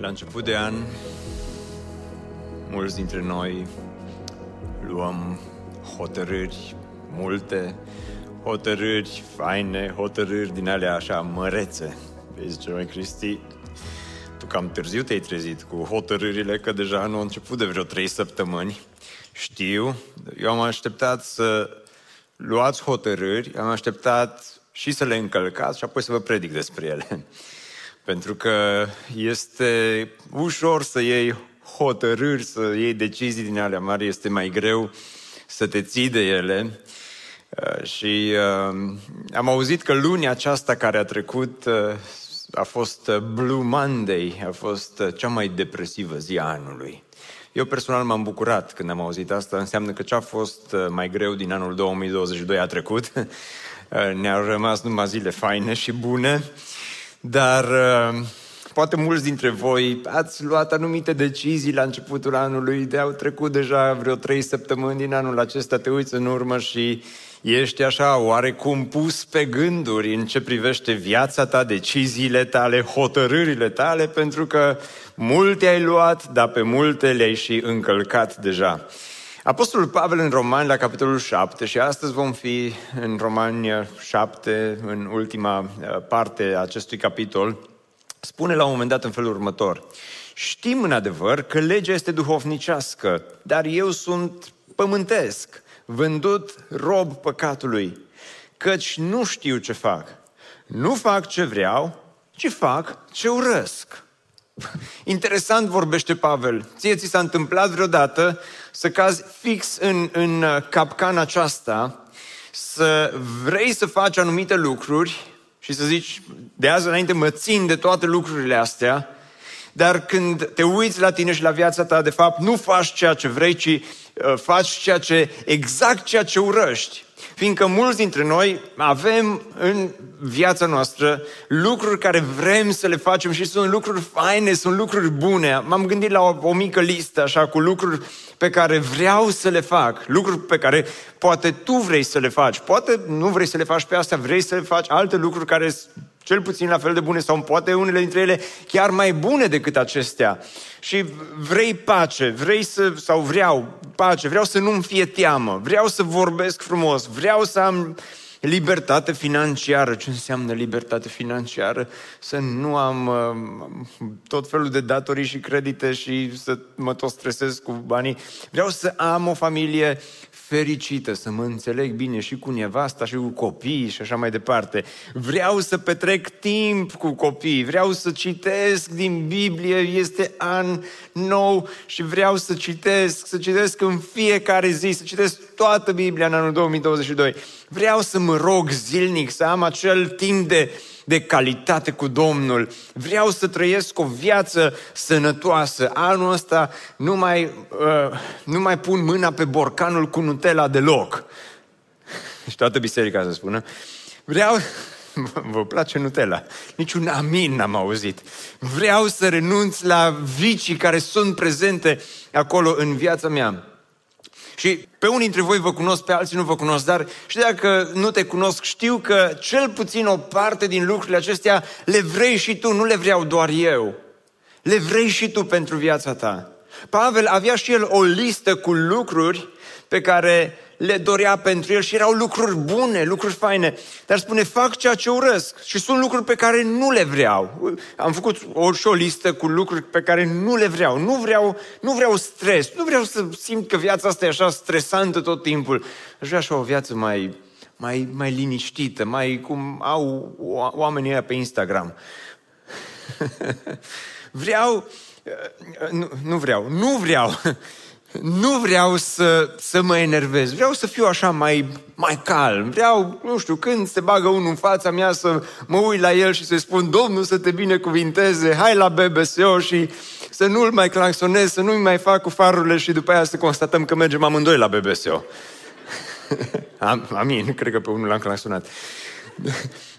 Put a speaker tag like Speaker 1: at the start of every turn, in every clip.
Speaker 1: La început de an, mulți dintre noi luăm hotărâri multe, hotărâri faine, hotărâri din alea așa mărețe. Vezi ce mai Cristi, tu cam târziu te-ai trezit cu hotărârile, că deja nu au început de vreo trei săptămâni. Știu, eu am așteptat să luați hotărâri, am așteptat și să le încălcați și apoi să vă predic despre ele. Pentru că este ușor să iei hotărâri, să iei decizii din alea mari, este mai greu să te ții de ele. Uh, și uh, am auzit că luni aceasta care a trecut uh, a fost Blue Monday, a fost cea mai depresivă zi a anului. Eu personal m-am bucurat când am auzit asta, înseamnă că ce a fost mai greu din anul 2022 a trecut. Ne-au rămas numai zile faine și bune. Dar uh, poate mulți dintre voi ați luat anumite decizii la începutul anului, de au trecut deja vreo trei săptămâni din anul acesta, te uiți în urmă și ești așa oarecum pus pe gânduri în ce privește viața ta, deciziile tale, hotărârile tale, pentru că multe ai luat, dar pe multe le-ai și încălcat deja. Apostolul Pavel în Romani, la capitolul 7, și astăzi vom fi în Romani 7, în ultima uh, parte a acestui capitol, spune la un moment dat în felul următor. Știm în adevăr că legea este duhovnicească, dar eu sunt pământesc, vândut rob păcatului, căci nu știu ce fac. Nu fac ce vreau, ci fac ce urăsc. Interesant vorbește Pavel. Ție ți s-a întâmplat vreodată să cazi fix în, în uh, capcana aceasta, să vrei să faci anumite lucruri și să zici, de azi înainte mă țin de toate lucrurile astea, dar când te uiți la tine și la viața ta, de fapt, nu faci ceea ce vrei, ci uh, faci ceea ce, exact ceea ce urăști. Fiindcă mulți dintre noi avem în viața noastră lucruri care vrem să le facem și sunt lucruri faine, sunt lucruri bune. M-am gândit la o, o mică listă așa cu lucruri pe care vreau să le fac, lucruri pe care poate tu vrei să le faci. Poate nu vrei să le faci pe astea, vrei să le faci alte lucruri care cel puțin la fel de bune sau poate unele dintre ele chiar mai bune decât acestea. Și vrei pace, vrei să, sau vreau pace, vreau să nu-mi fie teamă, vreau să vorbesc frumos, vreau să am libertate financiară. Ce înseamnă libertate financiară? Să nu am uh, tot felul de datorii și credite și să mă tot stresez cu banii. Vreau să am o familie fericită, să mă înțeleg bine și cu nevasta și cu copiii și așa mai departe. Vreau să petrec timp cu copii, vreau să citesc din Biblie, este an nou și vreau să citesc, să citesc în fiecare zi, să citesc toată Biblia în anul 2022. Vreau să mă rog zilnic, să am acel timp de de calitate cu Domnul. Vreau să trăiesc o viață sănătoasă. Anul ăsta nu mai, uh, nu mai pun mâna pe borcanul cu Nutella deloc. Și toată biserica să spună. Vreau, Vă place Nutella? Niciun amin n-am auzit. Vreau să renunț la vicii care sunt prezente acolo în viața mea. Și pe unii dintre voi vă cunosc, pe alții nu vă cunosc, dar și dacă nu te cunosc, știu că cel puțin o parte din lucrurile acestea le vrei și tu, nu le vreau doar eu. Le vrei și tu pentru viața ta. Pavel avea și el o listă cu lucruri pe care le dorea pentru el și erau lucruri bune, lucruri faine. Dar spune, fac ceea ce urăsc și sunt lucruri pe care nu le vreau. Am făcut o, și o listă cu lucruri pe care nu le vreau. Nu vreau, nu vreau stres, nu vreau să simt că viața asta e așa stresantă tot timpul. Aș vrea așa o viață mai, mai, mai liniștită, mai cum au oamenii ăia pe Instagram. vreau, nu, nu vreau, nu vreau nu vreau să, să mă enervez, vreau să fiu așa mai, mai calm, vreau, nu știu, când se bagă unul în fața mea să mă uit la el și să-i spun, Domnul să te binecuvinteze, hai la BBSO și să nu-l mai claxonez, să nu-i mai fac cu farurile și după aia să constatăm că mergem amândoi la BBSO. Amin, cred că pe unul l-am claxonat.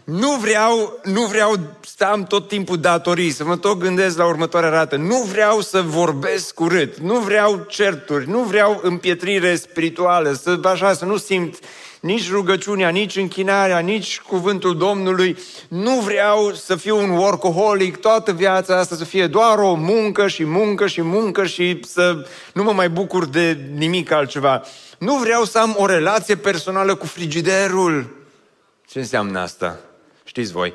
Speaker 1: Nu vreau, nu vreau să am tot timpul datorii, să mă tot gândesc la următoarea rată. Nu vreau să vorbesc urât, nu vreau certuri, nu vreau împietrire spirituală, să, așa, să nu simt nici rugăciunea, nici închinarea, nici cuvântul Domnului. Nu vreau să fiu un workaholic toată viața asta, să fie doar o muncă și muncă și muncă și să nu mă mai bucur de nimic altceva. Nu vreau să am o relație personală cu frigiderul. Ce înseamnă asta? Știți voi.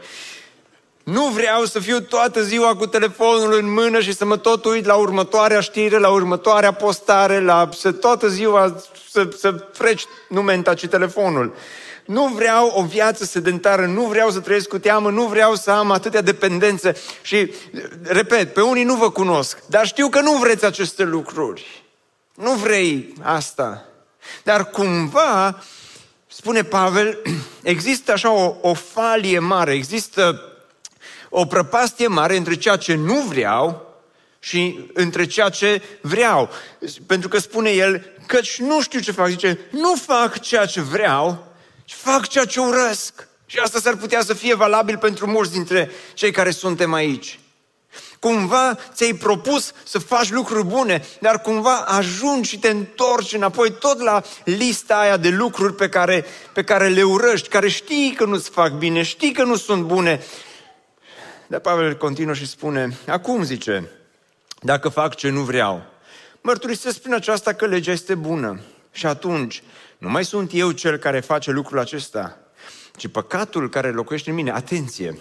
Speaker 1: Nu vreau să fiu toată ziua cu telefonul în mână și să mă tot uit la următoarea știre, la următoarea postare, la să toată ziua să, să freci numenta ci telefonul. Nu vreau o viață sedentară, nu vreau să trăiesc cu teamă, nu vreau să am atâtea dependențe. Și, repet, pe unii nu vă cunosc, dar știu că nu vreți aceste lucruri. Nu vrei asta. Dar cumva spune Pavel, există așa o, o falie mare, există o prăpastie mare între ceea ce nu vreau și între ceea ce vreau. Pentru că spune el, căci nu știu ce fac. Zice, nu fac ceea ce vreau, ci fac ceea ce urăsc. Și asta s-ar putea să fie valabil pentru mulți dintre cei care suntem aici. Cumva ți-ai propus să faci lucruri bune, dar cumva ajungi și te întorci înapoi tot la lista aia de lucruri pe care, pe care le urăști, care știi că nu-ți fac bine, știi că nu sunt bune. Dar Pavel continuă și spune, acum zice, dacă fac ce nu vreau, mărturisesc prin aceasta că legea este bună. Și atunci, nu mai sunt eu cel care face lucrul acesta, ci păcatul care locuiește în mine. Atenție!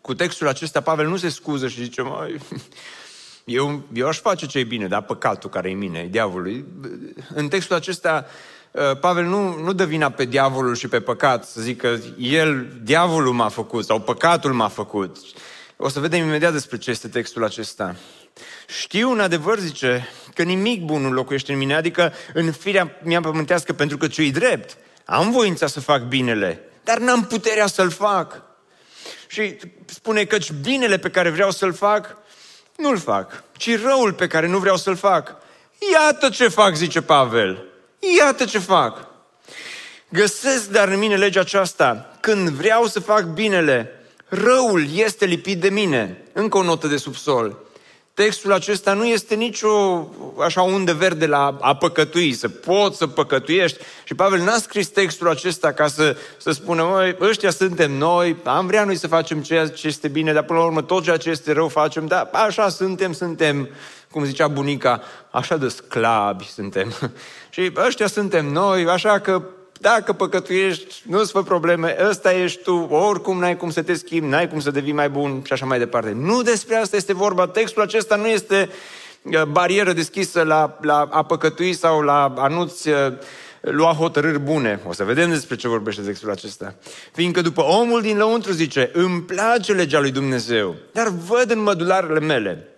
Speaker 1: Cu textul acesta Pavel nu se scuză și zice, mai, eu, eu aș face ce e bine, dar păcatul care e în mine, e diavolul. În textul acesta uh, Pavel nu, nu dă vina pe diavolul și pe păcat, să zică el, diavolul m-a făcut sau păcatul m-a făcut. O să vedem imediat despre ce este textul acesta. Știu în adevăr, zice, că nimic bun nu locuiește în mine, adică în firea mea pământească, pentru că ce drept. Am voința să fac binele, dar n-am puterea să-l fac. Și spune că binele pe care vreau să-l fac, nu-l fac, ci răul pe care nu vreau să-l fac. Iată ce fac, zice Pavel. Iată ce fac. Găsesc dar în mine legea aceasta. Când vreau să fac binele, răul este lipit de mine. Încă o notă de subsol. Textul acesta nu este nicio așa unde verde la a păcătui, să poți să păcătuiești. Și Pavel n-a scris textul acesta ca să, să spună, măi, ăștia suntem noi, am vrea noi să facem ceea ce este bine, dar până la urmă tot ceea ce este rău facem, dar așa suntem, suntem, cum zicea bunica, așa de sclabi suntem. și ăștia suntem noi, așa că dacă păcătuiești, nu-ți fă probleme, ăsta ești tu, oricum n-ai cum să te schimbi, n-ai cum să devii mai bun și așa mai departe. Nu despre asta este vorba. Textul acesta nu este uh, barieră deschisă la, la a păcătui sau la a nu-ți uh, lua hotărâri bune. O să vedem despre ce vorbește textul acesta. Fiindcă după omul din lăuntru zice, îmi place legea lui Dumnezeu, dar văd în mădularele mele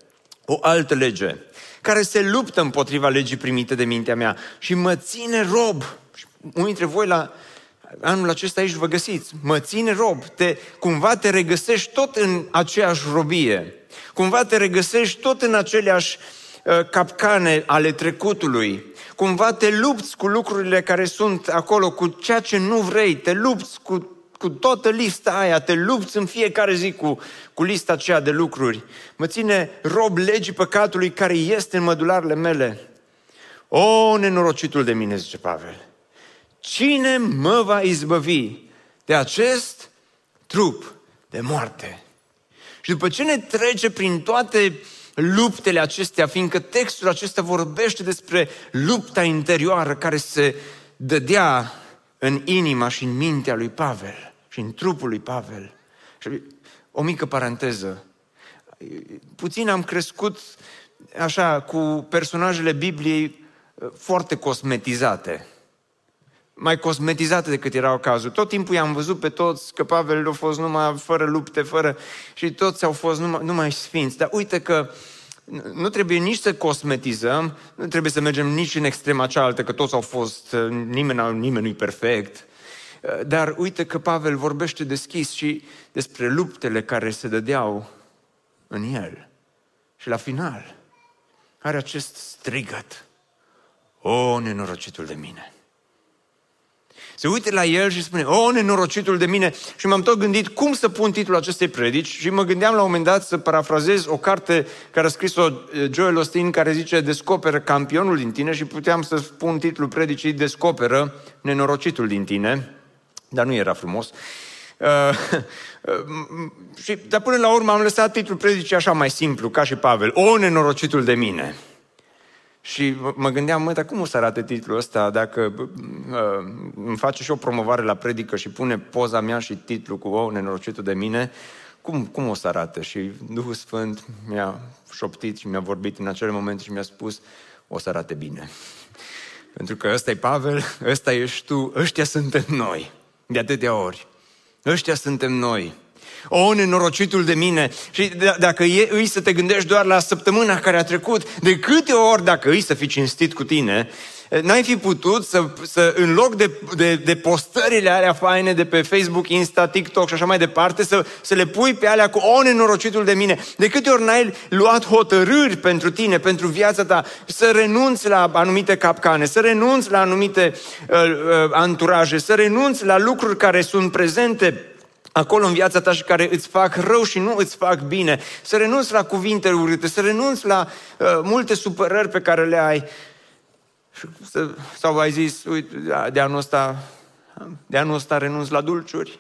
Speaker 1: o altă lege care se luptă împotriva legii primite de mintea mea și mă ține rob unii dintre voi la anul acesta aici vă găsiți, mă ține rob, te, cumva te regăsești tot în aceeași robie, cumva te regăsești tot în aceleași uh, capcane ale trecutului, cumva te lupți cu lucrurile care sunt acolo, cu ceea ce nu vrei, te lupți cu, cu toată lista aia, te lupți în fiecare zi cu, cu lista aceea de lucruri. Mă ține rob legii păcatului care este în mădularele mele. O, nenorocitul de mine, zice Pavel. Cine mă va izbăvi de acest trup de moarte? Și după ce ne trece prin toate luptele acestea, fiindcă textul acesta vorbește despre lupta interioară care se dădea în inima și în mintea lui Pavel și în trupul lui Pavel. Și o mică paranteză. Puțin am crescut așa cu personajele Bibliei foarte cosmetizate mai cosmetizate decât erau cazul. Tot timpul i-am văzut pe toți că Pavel a fost numai fără lupte, fără... și toți au fost numai, numai sfinți. Dar uite că nu trebuie nici să cosmetizăm, nu trebuie să mergem nici în extrema cealaltă, că toți au fost, nimeni, nimeni nu-i perfect. Dar uite că Pavel vorbește deschis și despre luptele care se dădeau în el. Și la final are acest strigăt. O, nenorocitul de mine! Se uită la el și spune, o, nenorocitul de mine. Și m-am tot gândit cum să pun titlul acestei predici și mă gândeam la un moment dat să parafrazez o carte care a scris-o eh, Joel Osteen care zice Descoperă campionul din tine și puteam să spun titlul predicii Descoperă nenorocitul din tine, dar nu era frumos. Uh, uh, și, dar până la urmă am lăsat titlul predicii așa mai simplu, ca și Pavel. O, nenorocitul de mine. Și mă gândeam, mă, dar cum o să arate titlul ăsta dacă uh, îmi face și o promovare la predică și pune poza mea și titlul cu, oh, nenorocitul de mine, cum, cum o să arate? Și Duhul Sfânt mi-a șoptit și mi-a vorbit în acele momente și mi-a spus, o să arate bine. Pentru că ăsta e Pavel, ăsta ești tu, ăștia suntem noi, de atâtea ori. Ăștia suntem noi. O, nenorocitul de mine! Și d- dacă e, îi să te gândești doar la săptămâna care a trecut, de câte ori, dacă îi să fii cinstit cu tine, n-ai fi putut să, să în loc de, de, de postările alea faine de pe Facebook, Insta, TikTok și așa mai departe, să, să le pui pe alea cu o nenorocitul de mine. De câte ori n-ai luat hotărâri pentru tine, pentru viața ta, să renunți la anumite capcane, să renunți la anumite uh, uh, anturaje, să renunți la lucruri care sunt prezente acolo în viața ta și care îți fac rău și nu îți fac bine, să renunți la cuvinte urâte, să renunți la uh, multe supărări pe care le ai. Să, sau ai zis, uite, da, de anul ăsta, de anul ăsta renunț la dulciuri.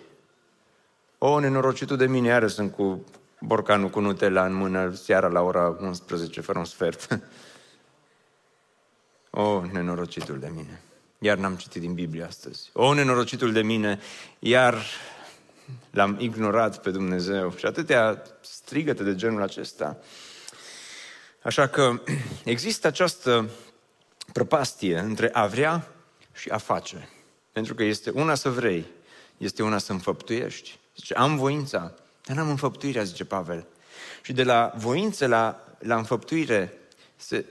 Speaker 1: O, nenorocitul de mine, iară sunt cu borcanul cu Nutella în mână seara la ora 11 fără un sfert. O, nenorocitul de mine. Iar n-am citit din Biblie astăzi. O, nenorocitul de mine, iar l-am ignorat pe Dumnezeu și atâtea strigăte de genul acesta. Așa că există această prăpastie între a vrea și a face. Pentru că este una să vrei, este una să înfăptuiești. Zice, am voința, dar n-am înfăptuirea, zice Pavel. Și de la voință la, la înfăptuire, se,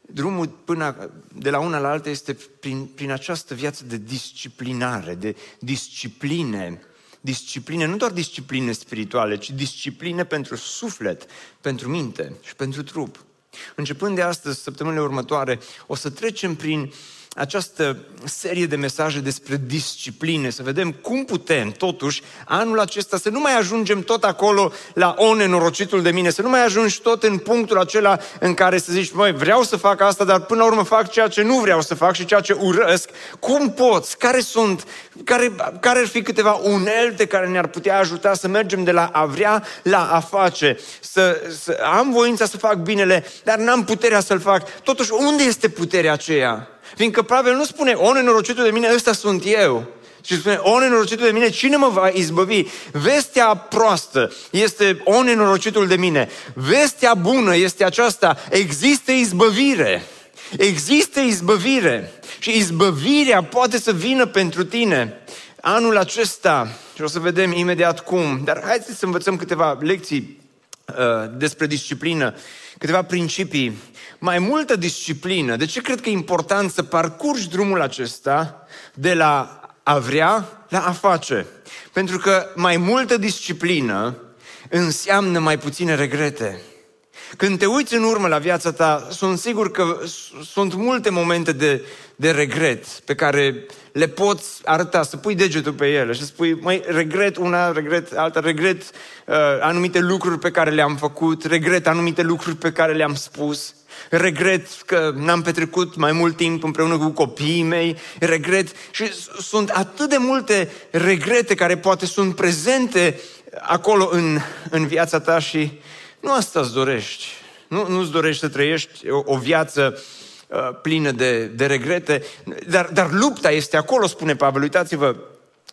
Speaker 1: drumul până de la una la alta este prin, prin această viață de disciplinare, de discipline, discipline, nu doar discipline spirituale, ci discipline pentru suflet, pentru minte și pentru trup. Începând de astăzi, săptămânile următoare, o să trecem prin această serie de mesaje despre discipline, să vedem cum putem, totuși, anul acesta să nu mai ajungem tot acolo la o nenorocitul de mine, să nu mai ajungi tot în punctul acela în care să zici, măi, vreau să fac asta, dar până la urmă fac ceea ce nu vreau să fac și ceea ce urăsc. Cum poți? Care sunt? Care, care ar fi câteva unelte care ne-ar putea ajuta să mergem de la a vrea la a face? Să, să am voința să fac binele, dar n-am puterea să-l fac. Totuși, unde este puterea aceea? Fiindcă Pavel nu spune, o nenorocitul de mine, ăsta sunt eu. Și spune, o nenorocitul de mine, cine mă va izbăvi? Vestea proastă este o nenorocitul de mine. Vestea bună este aceasta, există izbăvire. Există izbăvire. Și izbăvirea poate să vină pentru tine anul acesta. Și o să vedem imediat cum. Dar haideți să învățăm câteva lecții uh, despre disciplină, câteva principii mai multă disciplină. De ce cred că e important să parcurgi drumul acesta de la a vrea la a face? Pentru că mai multă disciplină înseamnă mai puține regrete. Când te uiți în urmă la viața ta, sunt sigur că sunt multe momente de, de regret pe care le poți arăta, să pui degetul pe ele și să spui, mai regret una, regret alta, regret uh, anumite lucruri pe care le-am făcut, regret anumite lucruri pe care le-am spus. Regret că n-am petrecut mai mult timp împreună cu copiii mei, regret și sunt atât de multe regrete care poate sunt prezente acolo în, în viața ta și nu asta îți dorești. Nu, nu-ți dorești să trăiești o, o viață uh, plină de, de regrete, dar, dar lupta este acolo, spune Pavel. Uitați-vă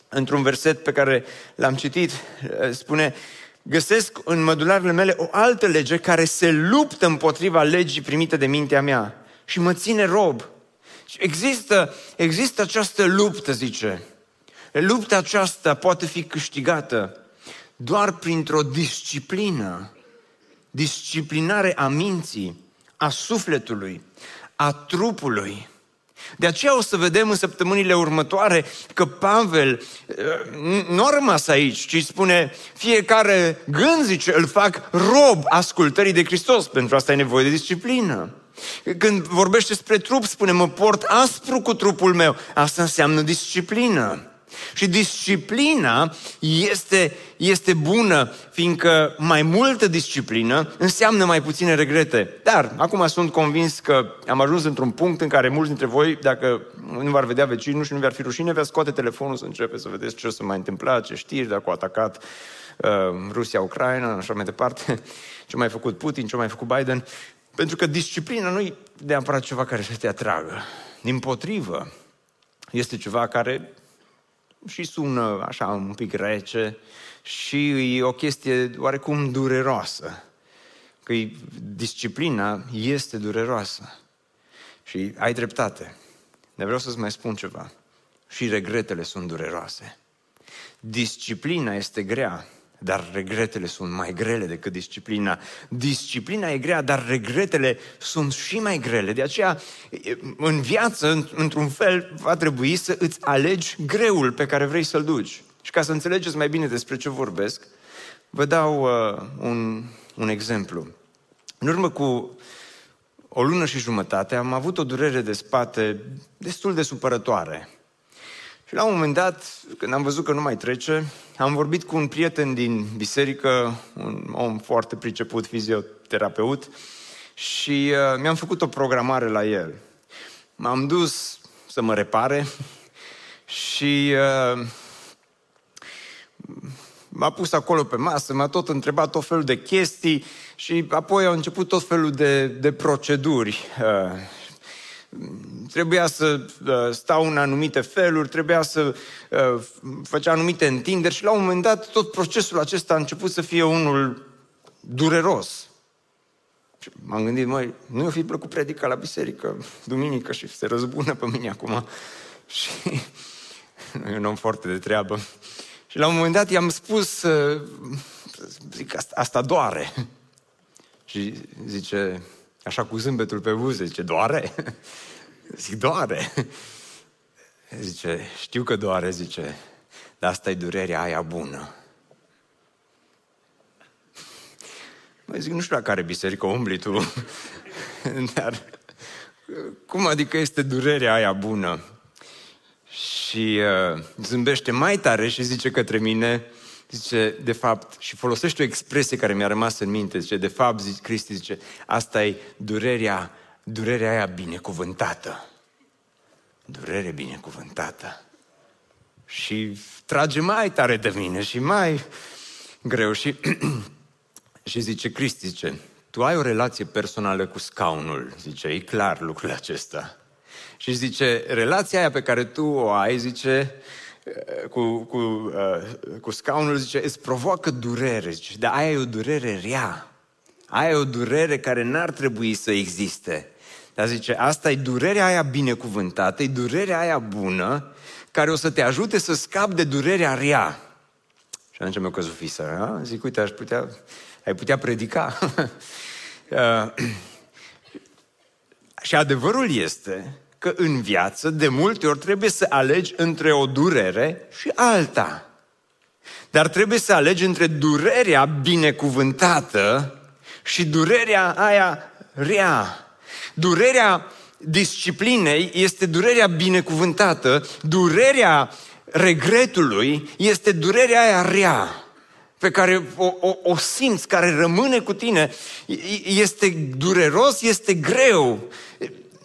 Speaker 1: într-un verset pe care l-am citit, uh, spune găsesc în mădularele mele o altă lege care se luptă împotriva legii primite de mintea mea și mă ține rob. Există, există această luptă, zice. Lupta aceasta poate fi câștigată doar printr-o disciplină disciplinare a minții, a sufletului, a trupului. De aceea o să vedem în săptămânile următoare că Pavel uh, nu a rămas aici, ci spune fiecare gând, zice, îl fac rob ascultării de Hristos. Pentru asta e nevoie de disciplină. Când vorbește despre trup, spune, mă port aspru cu trupul meu. Asta înseamnă disciplină. Și disciplina este, este bună, fiindcă mai multă disciplină înseamnă mai puține regrete. Dar, acum sunt convins că am ajuns într-un punct în care mulți dintre voi, dacă nu v-ar vedea vecinul și nu v-ar fi rușine, veți scoate telefonul să începe să vedeți ce o să mai întâmpla, ce știri, dacă au atacat uh, Rusia, Ucraina, așa mai departe, ce mai făcut Putin, ce mai făcut Biden. Pentru că disciplina nu e neapărat ceva care să te atragă. Din potrivă, este ceva care și sună așa un pic rece și e o chestie oarecum dureroasă. Că disciplina este dureroasă. Și ai dreptate. Dar vreau să-ți mai spun ceva. Și regretele sunt dureroase. Disciplina este grea, dar regretele sunt mai grele decât disciplina. Disciplina e grea, dar regretele sunt și mai grele. De aceea, în viață, într-un fel, va trebui să îți alegi greul pe care vrei să-l duci. Și ca să înțelegeți mai bine despre ce vorbesc, vă dau uh, un, un exemplu. În urmă cu o lună și jumătate am avut o durere de spate destul de supărătoare. Și la un moment dat, când am văzut că nu mai trece, am vorbit cu un prieten din biserică, un om foarte priceput, fizioterapeut, și uh, mi-am făcut o programare la el. M-am dus să mă repare și uh, m-a pus acolo pe masă, m-a tot întrebat tot felul de chestii și apoi au început tot felul de, de proceduri. Uh, trebuia să uh, stau în anumite feluri, trebuia să uh, făcea anumite întinderi și la un moment dat tot procesul acesta a început să fie unul dureros. Și m-am gândit, măi, nu i fi plăcut predica la biserică duminică și se răzbună pe mine acum. Și e un om foarte de treabă. Și la un moment dat i-am spus, uh, zic, asta, asta doare. Și zice, așa cu zâmbetul pe buze, zice, doare? Zic, doare. Zice, știu că doare, zice, dar asta e durerea aia bună. Mă zic, nu știu la care biserică umbli tu, dar cum adică este durerea aia bună? Și uh, zâmbește mai tare și zice către mine, zice, de fapt, și folosește o expresie care mi-a rămas în minte, zice, de fapt, zice, Cristi zice, asta e durerea, durerea aia binecuvântată. Durere binecuvântată. Și trage mai tare de mine și mai greu și, și zice, Cristi, zice, tu ai o relație personală cu scaunul, zice, e clar lucrul acesta. Și zice, relația aia pe care tu o ai, zice, cu, cu, uh, cu scaunul, zice, îți provoacă durere, zice, dar aia e o durere rea. Aia e o durere care n-ar trebui să existe. Dar zice, asta e durerea aia binecuvântată, e durerea aia bună, care o să te ajute să scapi de durerea rea. Și atunci mi-a căzut fisa. Zic, uite, aș putea, ai putea predica. uh, și adevărul este că în viață, de multe ori, trebuie să alegi între o durere și alta. Dar trebuie să alegi între durerea binecuvântată și durerea aia rea. Durerea disciplinei este durerea binecuvântată, durerea regretului este durerea aia rea pe care o, o, o simți, care rămâne cu tine. Este dureros, este greu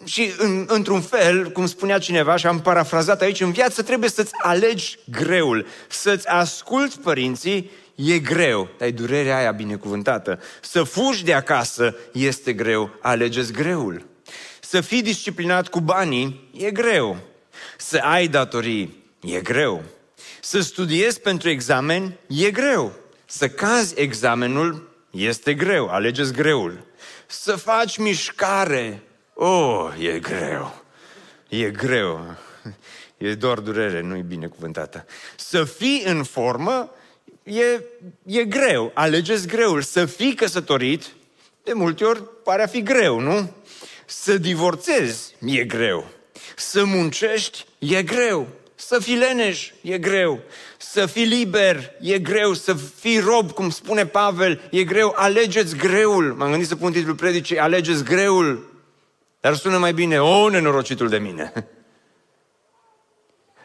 Speaker 1: și în, într-un fel, cum spunea cineva și am parafrazat aici, în viață trebuie să-ți alegi greul, să-ți asculți părinții, e greu, dar e durerea aia binecuvântată. Să fugi de acasă este greu, alegeți greul. Să fii disciplinat cu banii e greu. Să ai datorii e greu. Să studiezi pentru examen e greu. Să cazi examenul este greu, alegeți greul. Să faci mișcare Oh, e greu. E greu. E doar durere, nu-i binecuvântată. Să fii în formă e, e greu. Alegeți greul. Să fii căsătorit de multe ori pare a fi greu, nu? Să divorțezi e greu. Să muncești e greu. Să fii leneș e greu. Să fii liber e greu. Să fii rob, cum spune Pavel, e greu. Alegeți greul. M-am gândit să pun titlul predicii, alegeți greul. Dar sună mai bine, o, nenorocitul de mine.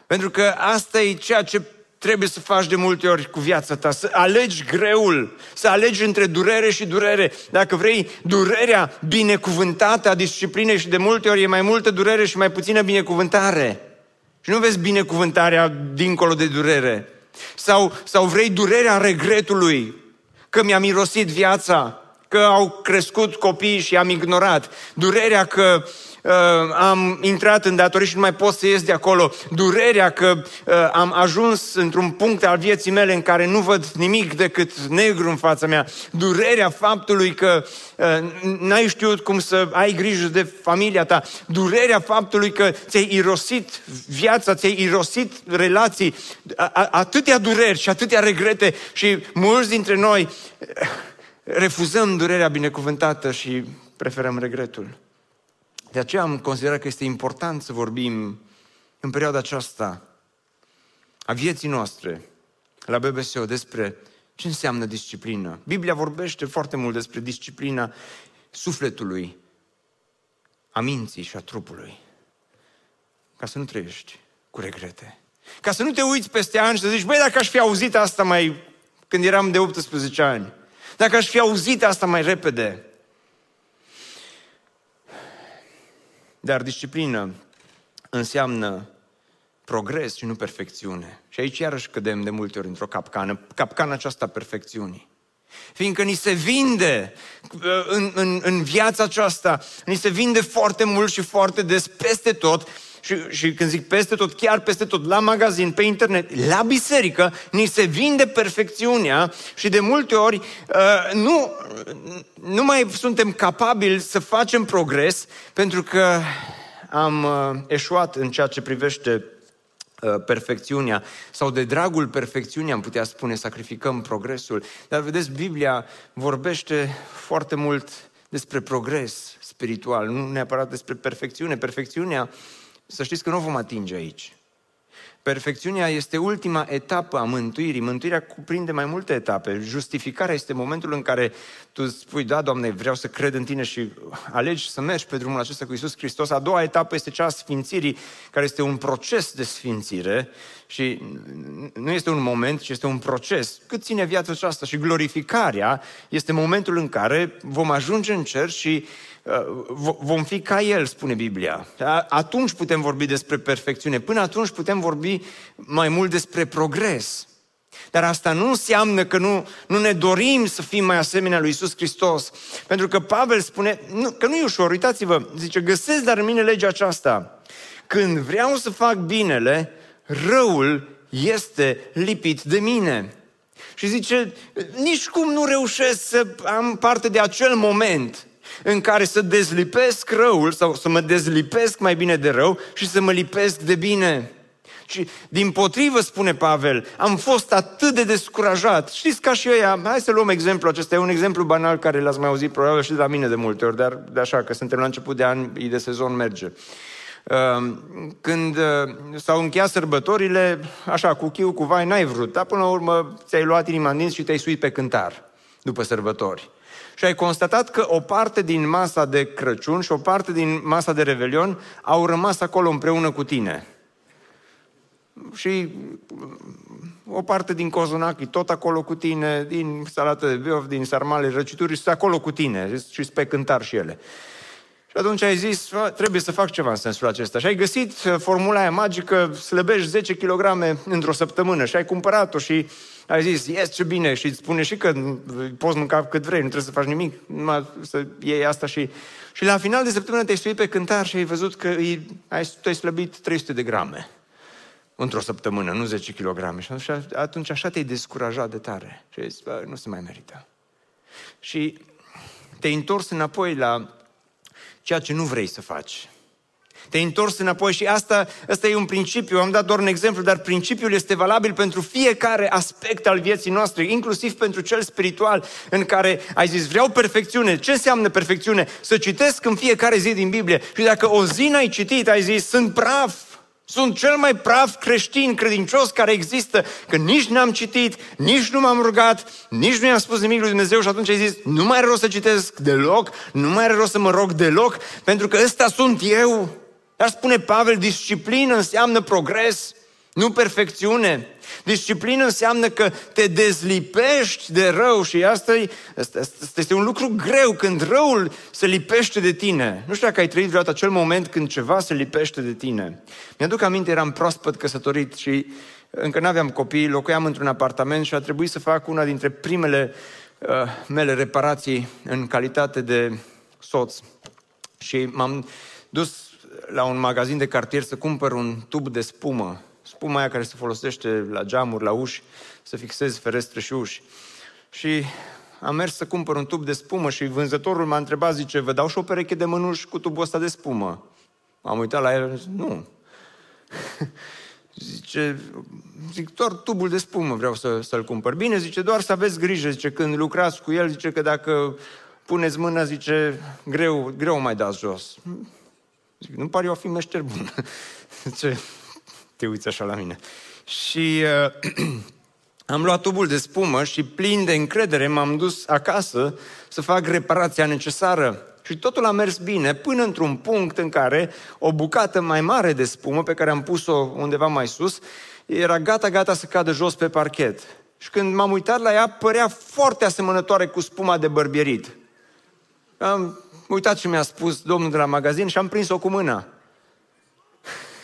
Speaker 1: Pentru că asta e ceea ce trebuie să faci de multe ori cu viața ta, să alegi greul, să alegi între durere și durere. Dacă vrei durerea binecuvântată a disciplinei și de multe ori e mai multă durere și mai puțină binecuvântare. Și nu vezi binecuvântarea dincolo de durere. Sau, sau vrei durerea regretului, că mi-a mirosit viața, că au crescut copii și am ignorat. Durerea că uh, uh, am intrat în datorii și nu mai pot să ies de acolo, durerea că uh, am ajuns într-un punct al vieții mele în care nu văd nimic decât negru în fața mea, durerea faptului că uh, n-ai știut cum să ai grijă de familia ta, durerea faptului că ți-ai irosit viața, ți-ai irosit relații, atâtea dureri și atâtea regrete și mulți dintre noi uh, refuzăm durerea binecuvântată și preferăm regretul. De aceea am considerat că este important să vorbim în perioada aceasta a vieții noastre la BBSO despre ce înseamnă disciplină. Biblia vorbește foarte mult despre disciplina sufletului, a minții și a trupului. Ca să nu trăiești cu regrete. Ca să nu te uiți peste ani și să zici, băi, dacă aș fi auzit asta mai când eram de 18 ani, dacă aș fi auzit asta mai repede, Dar disciplină înseamnă progres și nu perfecțiune. Și aici iarăși cădem de multe ori într-o capcană, capcana aceasta perfecțiunii. Fiindcă ni se vinde în, în, în viața aceasta, ni se vinde foarte mult și foarte des peste tot și, și când zic peste tot, chiar peste tot, la magazin, pe internet, la biserică, ni se vinde perfecțiunea și de multe ori uh, nu, nu mai suntem capabili să facem progres pentru că am uh, eșuat în ceea ce privește uh, perfecțiunea sau de dragul perfecțiunii am putea spune sacrificăm progresul. Dar vedeți, Biblia vorbește foarte mult despre progres spiritual, nu neapărat despre perfecțiune. Perfecțiunea să știți că nu o vom atinge aici. Perfecțiunea este ultima etapă a mântuirii. Mântuirea cuprinde mai multe etape. Justificarea este momentul în care tu spui, da, Doamne, vreau să cred în Tine și alegi să mergi pe drumul acesta cu Isus Hristos. A doua etapă este cea a sfințirii, care este un proces de sfințire și nu este un moment, ci este un proces. Cât ține viața aceasta și glorificarea este momentul în care vom ajunge în cer și uh, vom fi ca El, spune Biblia. Atunci putem vorbi despre perfecțiune. Până atunci putem vorbi mai mult despre progres. Dar asta nu înseamnă că nu, nu ne dorim să fim mai asemenea lui Isus Hristos. Pentru că Pavel spune nu, că nu e ușor, uitați-vă, zice, găsesc dar în mine legea aceasta. Când vreau să fac binele, răul este lipit de mine. Și zice, nici cum nu reușesc să am parte de acel moment în care să dezlipesc răul sau să mă dezlipesc mai bine de rău și să mă lipesc de bine. Și din potrivă, spune Pavel, am fost atât de descurajat. Știți, ca și ăia, hai să luăm exemplu acesta, e un exemplu banal care l-ați mai auzit probabil și de la mine de multe ori, dar de așa, că suntem la început de an, e de sezon, merge. Ehm, când uh, s-au încheiat sărbătorile, așa, cu chiu, cu vai, n-ai vrut, dar până la urmă ți-ai luat inima în dinți și te-ai suit pe cântar după sărbători. Și ai constatat că o parte din masa de Crăciun și o parte din masa de Revelion au rămas acolo împreună cu tine. Și o parte din cozonac e tot acolo cu tine, din salată de beof, din sarmale, răcituri, sunt acolo cu tine și pe cântar și ele. Și atunci ai zis, trebuie să fac ceva în sensul acesta. Și ai găsit uh, formula aia magică, slăbești 10 kg într-o săptămână și ai cumpărat-o și ai zis, yes, ce bine, și îți spune și că poți mânca cât vrei, nu trebuie să faci nimic, numai să iei asta și... Și la final de săptămână te-ai stuit pe cântar și ai văzut că ai, ai slăbit 300 de grame într-o săptămână, nu 10 kg. Și atunci așa te-ai descurajat de tare. Și ai zis, nu se mai merită. Și te-ai întors înapoi la ceea ce nu vrei să faci. Te-ai întors înapoi și asta, asta e un principiu, am dat doar un exemplu, dar principiul este valabil pentru fiecare aspect al vieții noastre, inclusiv pentru cel spiritual, în care ai zis, vreau perfecțiune. Ce înseamnă perfecțiune? Să citesc în fiecare zi din Biblie. Și dacă o zi n-ai citit, ai zis, sunt praf, sunt cel mai prav creștin, credincios care există, că nici n-am citit, nici nu m-am rugat, nici nu i-am spus nimic lui Dumnezeu și atunci ai zis, nu mai are rost să citesc deloc, nu mai are rost să mă rog deloc, pentru că ăsta sunt eu. Dar spune Pavel, disciplină înseamnă progres, nu perfecțiune. Disciplină înseamnă că te dezlipești de rău și asta, e, asta, asta este un lucru greu când răul se lipește de tine. Nu știu dacă ai trăit vreodată acel moment când ceva se lipește de tine. Mi-aduc aminte, eram proaspăt căsătorit și încă nu aveam copii, locuiam într-un apartament și a trebuit să fac una dintre primele uh, mele reparații în calitate de soț. Și m-am dus la un magazin de cartier să cumpăr un tub de spumă spuma aia care se folosește la geamuri, la uși, să fixezi ferestre și uși. Și am mers să cumpăr un tub de spumă și vânzătorul m-a întrebat, zice, vă dau și o pereche de mânuși cu tubul ăsta de spumă? M-am uitat la el, nu. zice, zic, doar tubul de spumă vreau să, să-l cumpăr. Bine, zice, doar să aveți grijă, zice, când lucrați cu el, zice că dacă puneți mâna, zice, greu, greu mai dați jos. Zic, nu pare eu a fi meșter bun. zice, te uiți așa la mine. Și uh, am luat tubul de spumă și plin de încredere m-am dus acasă să fac reparația necesară. Și totul a mers bine până într-un punct în care o bucată mai mare de spumă pe care am pus-o undeva mai sus era gata, gata să cadă jos pe parchet. Și când m-am uitat la ea, părea foarte asemănătoare cu spuma de bărbierit. Am uitat ce mi-a spus domnul de la magazin și am prins-o cu mâna.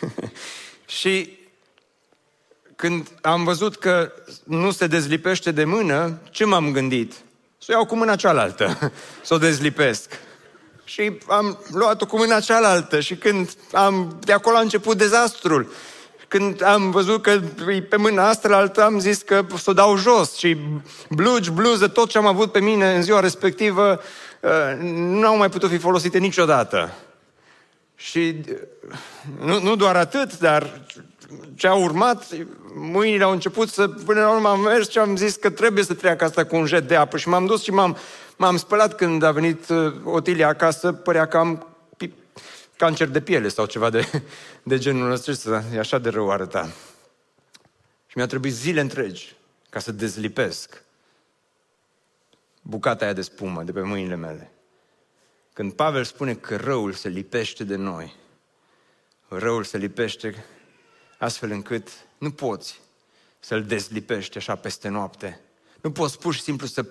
Speaker 1: Și când am văzut că nu se dezlipește de mână, ce m-am gândit? Să o iau cu mâna cealaltă, să o dezlipesc. Și am luat-o cu mâna cealaltă și când am, de acolo a început dezastrul. Când am văzut că e pe mâna asta altă, am zis că să o dau jos și blugi, bluză, tot ce am avut pe mine în ziua respectivă, uh, nu au mai putut fi folosite niciodată. Și nu, nu doar atât, dar ce a urmat, mâinile au început să, până la urmă am mers și am zis că trebuie să treacă asta cu un jet de apă și m-am dus și m-am, m-am spălat când a venit uh, Otilia acasă, părea că am cancer de piele sau ceva de, de genul ăsta, e așa de rău arăta. Și mi-a trebuit zile întregi ca să dezlipesc bucata aia de spumă de pe mâinile mele. Când Pavel spune că răul se lipește de noi, răul se lipește astfel încât nu poți să-l dezlipești așa peste noapte. Nu poți pur și simplu să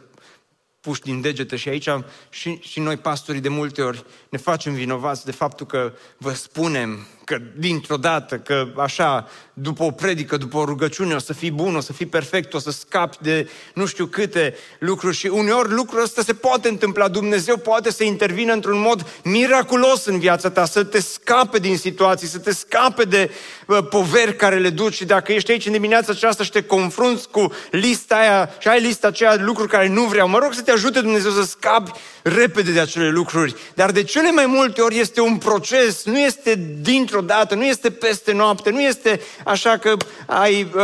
Speaker 1: puși din degete și aici și, și noi pastorii de multe ori ne facem vinovați de faptul că vă spunem că dintr-o dată, că așa, după o predică, după o rugăciune, o să fii bun, o să fii perfect, o să scapi de nu știu câte lucruri și uneori lucrul ăsta se poate întâmpla. Dumnezeu poate să intervină într-un mod miraculos în viața ta, să te scape din situații, să te scape de uh, poveri care le duci și dacă ești aici în dimineața aceasta și te confrunți cu lista aia și ai lista aceea de lucruri care nu vreau, mă rog să te ajute Dumnezeu să scapi repede de acele lucruri. Dar de cele mai multe ori este un proces, nu este dintr-o dată, nu este peste noapte, nu este așa că ai uh,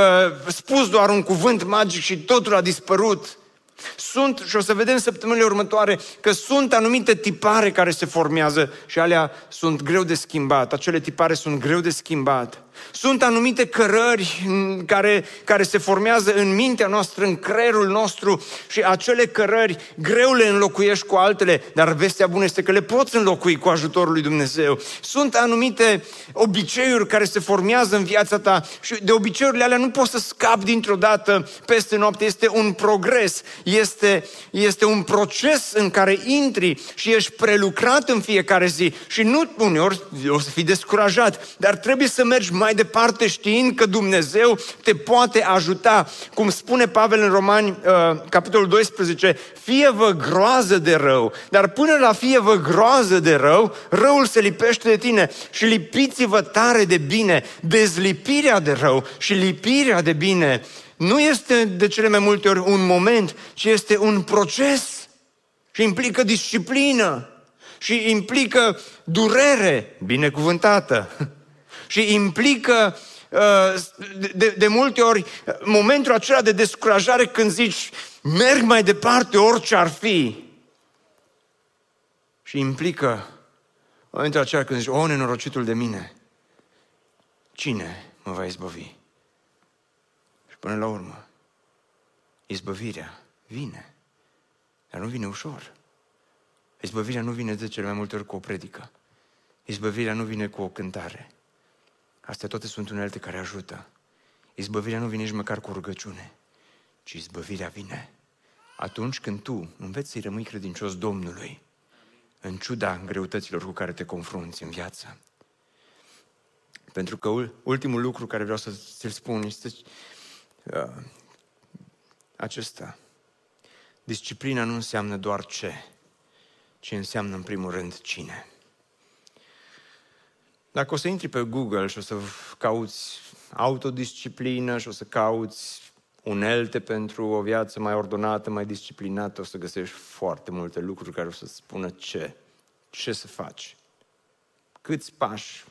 Speaker 1: spus doar un cuvânt magic și totul a dispărut. Sunt, și o să vedem săptămânile următoare, că sunt anumite tipare care se formează și alea sunt greu de schimbat. Acele tipare sunt greu de schimbat. Sunt anumite cărări care, care se formează în mintea noastră, în creierul nostru și acele cărări greu le înlocuiești cu altele, dar vestea bună este că le poți înlocui cu ajutorul lui Dumnezeu. Sunt anumite obiceiuri care se formează în viața ta și de obiceiurile alea nu poți să scapi dintr-o dată peste noapte. Este un progres, este, este un proces în care intri și ești prelucrat în fiecare zi și nu uneori o să fii descurajat, dar trebuie să mergi mai departe știind că Dumnezeu te poate ajuta. Cum spune Pavel în Romani, uh, capitolul 12, fie vă groază de rău, dar până la fie vă groază de rău, răul se lipește de tine și lipiți-vă tare de bine. Dezlipirea de rău și lipirea de bine nu este de cele mai multe ori un moment, ci este un proces și implică disciplină. și implică durere binecuvântată și implică uh, de, de multe ori momentul acela de descurajare când zici merg mai departe orice ar fi și implică momentul acela când zici, o, nenorocitul de mine, cine mă va izbăvi? Și până la urmă, izbăvirea vine, dar nu vine ușor. Izbăvirea nu vine de cele mai multe ori cu o predică. Izbăvirea nu vine cu o cântare. Astea toate sunt unelte care ajută. Izbăvirea nu vine nici măcar cu o rugăciune, ci izbăvirea vine atunci când tu înveți să-i rămâi credincios Domnului, în ciuda greutăților cu care te confrunți în viață. Pentru că ultimul lucru care vreau să ți-l spun este uh, acesta. Disciplina nu înseamnă doar ce, ci înseamnă în primul rând cine. Dacă o să intri pe Google și o să cauți autodisciplină și o să cauți unelte pentru o viață mai ordonată, mai disciplinată, o să găsești foarte multe lucruri care o să spună ce, ce să faci, câți pași,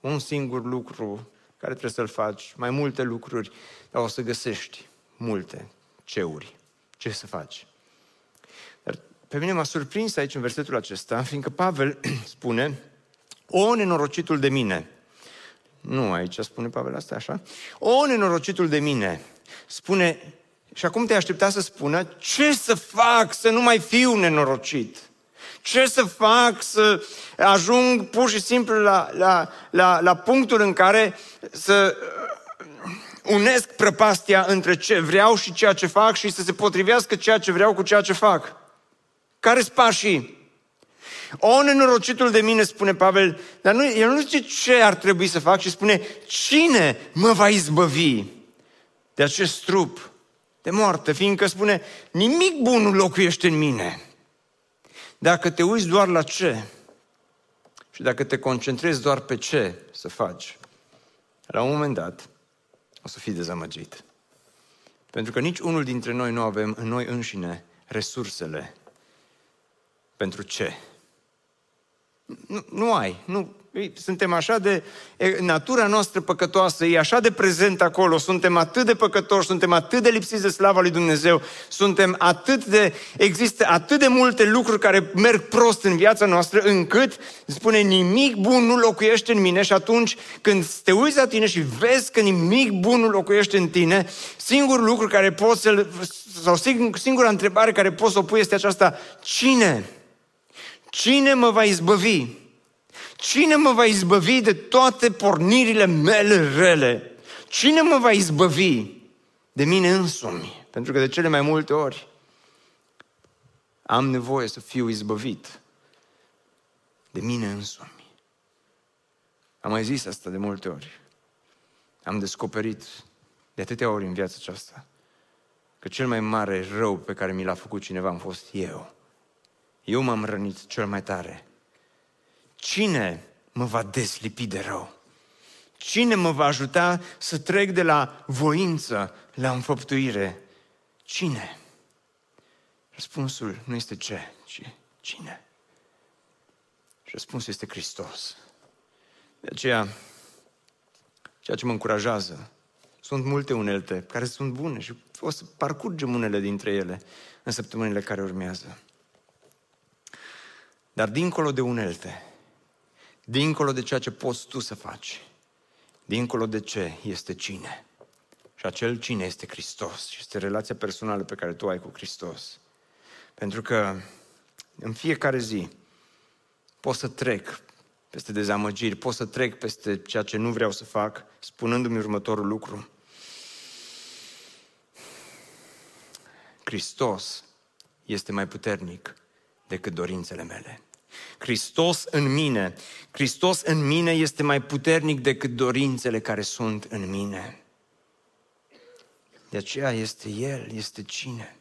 Speaker 1: un singur lucru care trebuie să-l faci, mai multe lucruri, dar o să găsești multe ceuri, ce să faci. Dar pe mine m-a surprins aici în versetul acesta, fiindcă Pavel spune, o nenorocitul de mine, nu aici spune Pavel asta așa, o nenorocitul de mine, spune, și acum te aștepta să spună, ce să fac să nu mai fiu nenorocit? Ce să fac să ajung pur și simplu la, la, la, la punctul în care să uh, unesc prăpastia între ce vreau și ceea ce fac și să se potrivească ceea ce vreau cu ceea ce fac? Care-s pașii? O, nenorocitul de mine, spune Pavel, dar nu, el nu zice ce ar trebui să fac, ci spune cine mă va izbăvi de acest trup de moarte, fiindcă spune, nimic bun nu locuiește în mine. Dacă te uiți doar la ce și dacă te concentrezi doar pe ce să faci, la un moment dat o să fii dezamăgit. Pentru că nici unul dintre noi nu avem în noi înșine resursele pentru ce. Nu, nu ai, nu, suntem așa de... Natura noastră păcătoasă e așa de prezent acolo, suntem atât de păcătoși, suntem atât de lipsiți de slava lui Dumnezeu, suntem atât de... Există atât de multe lucruri care merg prost în viața noastră, încât spune nimic bun nu locuiește în mine. Și atunci când te uiți la tine și vezi că nimic bun nu locuiește în tine, singurul lucru care poți să sau singura întrebare care poți să o pui este aceasta, cine? Cine mă va izbăvi? Cine mă va izbăvi de toate pornirile mele rele? Cine mă va izbăvi de mine însumi? Pentru că de cele mai multe ori am nevoie să fiu izbăvit de mine însumi. Am mai zis asta de multe ori. Am descoperit de atâtea ori în viața aceasta că cel mai mare rău pe care mi l-a făcut cineva am fost eu. Eu m-am rănit cel mai tare Cine mă va deslipi de rău? Cine mă va ajuta să trec de la voință la înfăptuire? Cine? Răspunsul nu este ce, ci cine. Și răspunsul este Hristos. De aceea, ceea ce mă încurajează, sunt multe unelte care sunt bune și o să parcurgem unele dintre ele în săptămânile care urmează. Dar dincolo de unelte, dincolo de ceea ce poți tu să faci, dincolo de ce este cine. Și acel cine este Hristos și este relația personală pe care tu ai cu Hristos. Pentru că în fiecare zi pot să trec peste dezamăgiri, pot să trec peste ceea ce nu vreau să fac, spunându-mi următorul lucru. Hristos este mai puternic decât dorințele mele. Hristos în mine. Hristos în mine este mai puternic decât dorințele care sunt în mine. De aceea este El, este cine?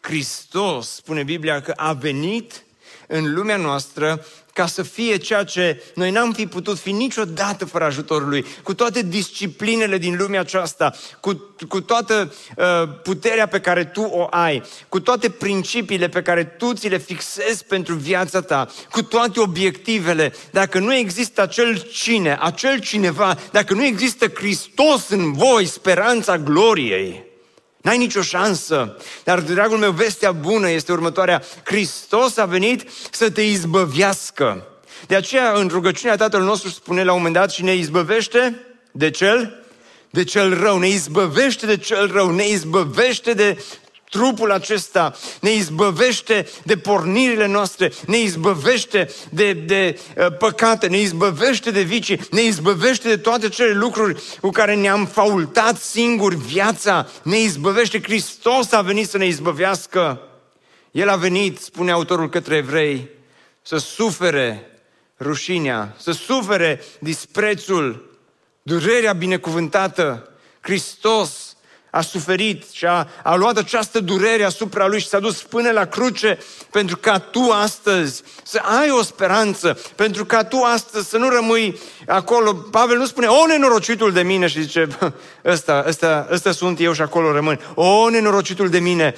Speaker 1: Hristos, spune Biblia, că a venit în lumea noastră ca să fie ceea ce noi n-am fi putut fi niciodată fără ajutorul Lui, cu toate disciplinele din lumea aceasta, cu, cu toată uh, puterea pe care Tu o ai, cu toate principiile pe care Tu ți le fixezi pentru viața ta, cu toate obiectivele, dacă nu există acel cine, acel cineva, dacă nu există Hristos în voi, speranța gloriei, N-ai nicio șansă. Dar, dragul meu, vestea bună este următoarea. Hristos a venit să te izbăvească. De aceea, în rugăciunea Tatăl nostru spune la un moment dat și ne izbăvește de cel de cel rău, ne izbăvește de cel rău, ne izbăvește de trupul acesta ne izbăvește de pornirile noastre, ne izbăvește de, de uh, păcate, ne izbăvește de vicii, ne izbăvește de toate cele lucruri cu care ne-am faultat singuri viața, ne izbăvește. Hristos a venit să ne izbăvească. El a venit, spune autorul către evrei, să sufere rușinea, să sufere disprețul, durerea binecuvântată. Hristos a suferit și a, a luat această durere asupra lui și s-a dus până la cruce pentru ca tu astăzi să ai o speranță, pentru ca tu astăzi să nu rămâi acolo. Pavel nu spune, o nenorocitul de mine și zice, ăsta, ăsta, ăsta sunt eu și acolo rămân. O nenorocitul de mine.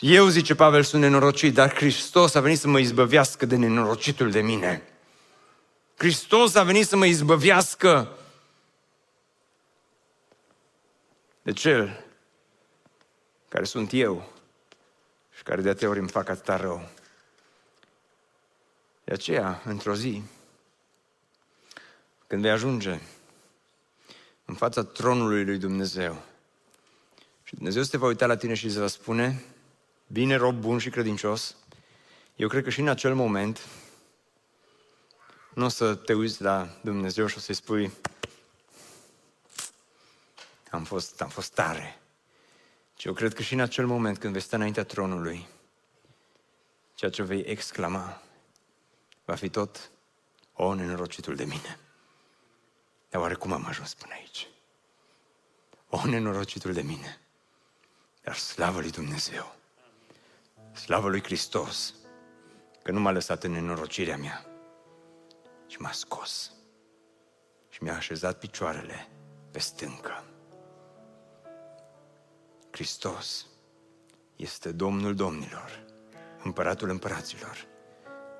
Speaker 1: Eu, zice Pavel, sunt nenorocit, dar Hristos a venit să mă izbăvească de nenorocitul de mine. Hristos a venit să mă izbăvească de cel care sunt eu și care de atâtea ori îmi fac atâta rău. De aceea, într-o zi, când vei ajunge în fața tronului lui Dumnezeu și Dumnezeu se va uita la tine și îți va spune, bine rob bun și credincios, eu cred că și în acel moment nu o să te uiți la Dumnezeu și o să-i spui, am fost, am fost tare. Și eu cred că și în acel moment când vei sta înaintea tronului, ceea ce vei exclama va fi tot o nenorocitul de mine. Dar oare cum am ajuns până aici? O nenorocitul de mine. Dar slavă lui Dumnezeu. Slavă lui Hristos. Că nu m-a lăsat în nenorocirea mea, ci m-a scos. Și mi-a așezat picioarele pe stâncă. Hristos este Domnul Domnilor, Împăratul Împăraților,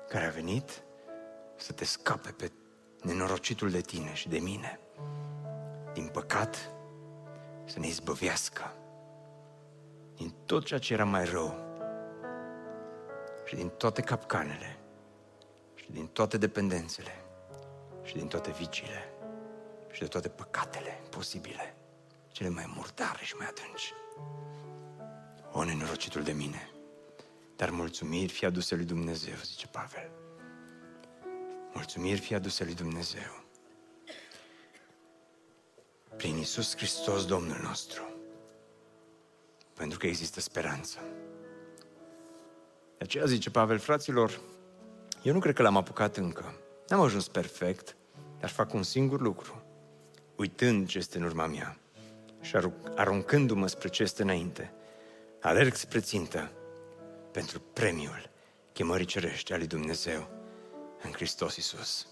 Speaker 1: care a venit să te scape pe nenorocitul de tine și de mine, din păcat, să ne izbăvească din tot ceea ce era mai rău și din toate capcanele și din toate dependențele și din toate viciile și de toate păcatele posibile, cele mai murdare și mai adânci. O, nenorocitul de mine! Dar mulțumiri fie aduse lui Dumnezeu, zice Pavel. Mulțumiri fie aduse lui Dumnezeu. Prin Isus Hristos, Domnul nostru. Pentru că există speranță. De aceea zice Pavel, fraților, eu nu cred că l-am apucat încă. N-am ajuns perfect, dar fac un singur lucru. Uitând ce este în urma mea și aruncându-mă spre ce este înainte, alerg spre țintă pentru premiul chemării cerești ale Dumnezeu în Hristos Isus.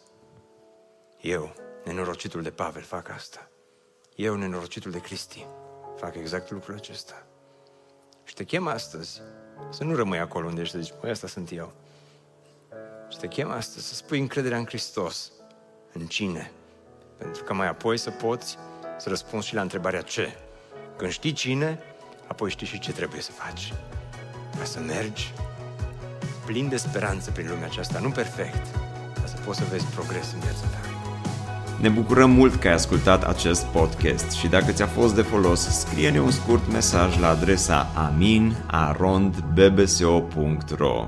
Speaker 1: Eu, nenorocitul de Pavel, fac asta. Eu, nenorocitul de Cristi, fac exact lucrul acesta. Și te chem astăzi să nu rămâi acolo unde ești, să zici, păi asta sunt eu. Și te chem astăzi să spui încrederea în Hristos. În cine? Pentru că mai apoi să poți să răspunzi și la întrebarea ce. Când știi cine, apoi știi și ce trebuie să faci. Ca să mergi plin de speranță prin lumea aceasta, nu perfect, dar să poți să vezi progres în viața ta.
Speaker 2: Ne bucurăm mult că ai ascultat acest podcast și dacă ți-a fost de folos, scrie-ne un scurt mesaj la adresa aminarondbbso.ro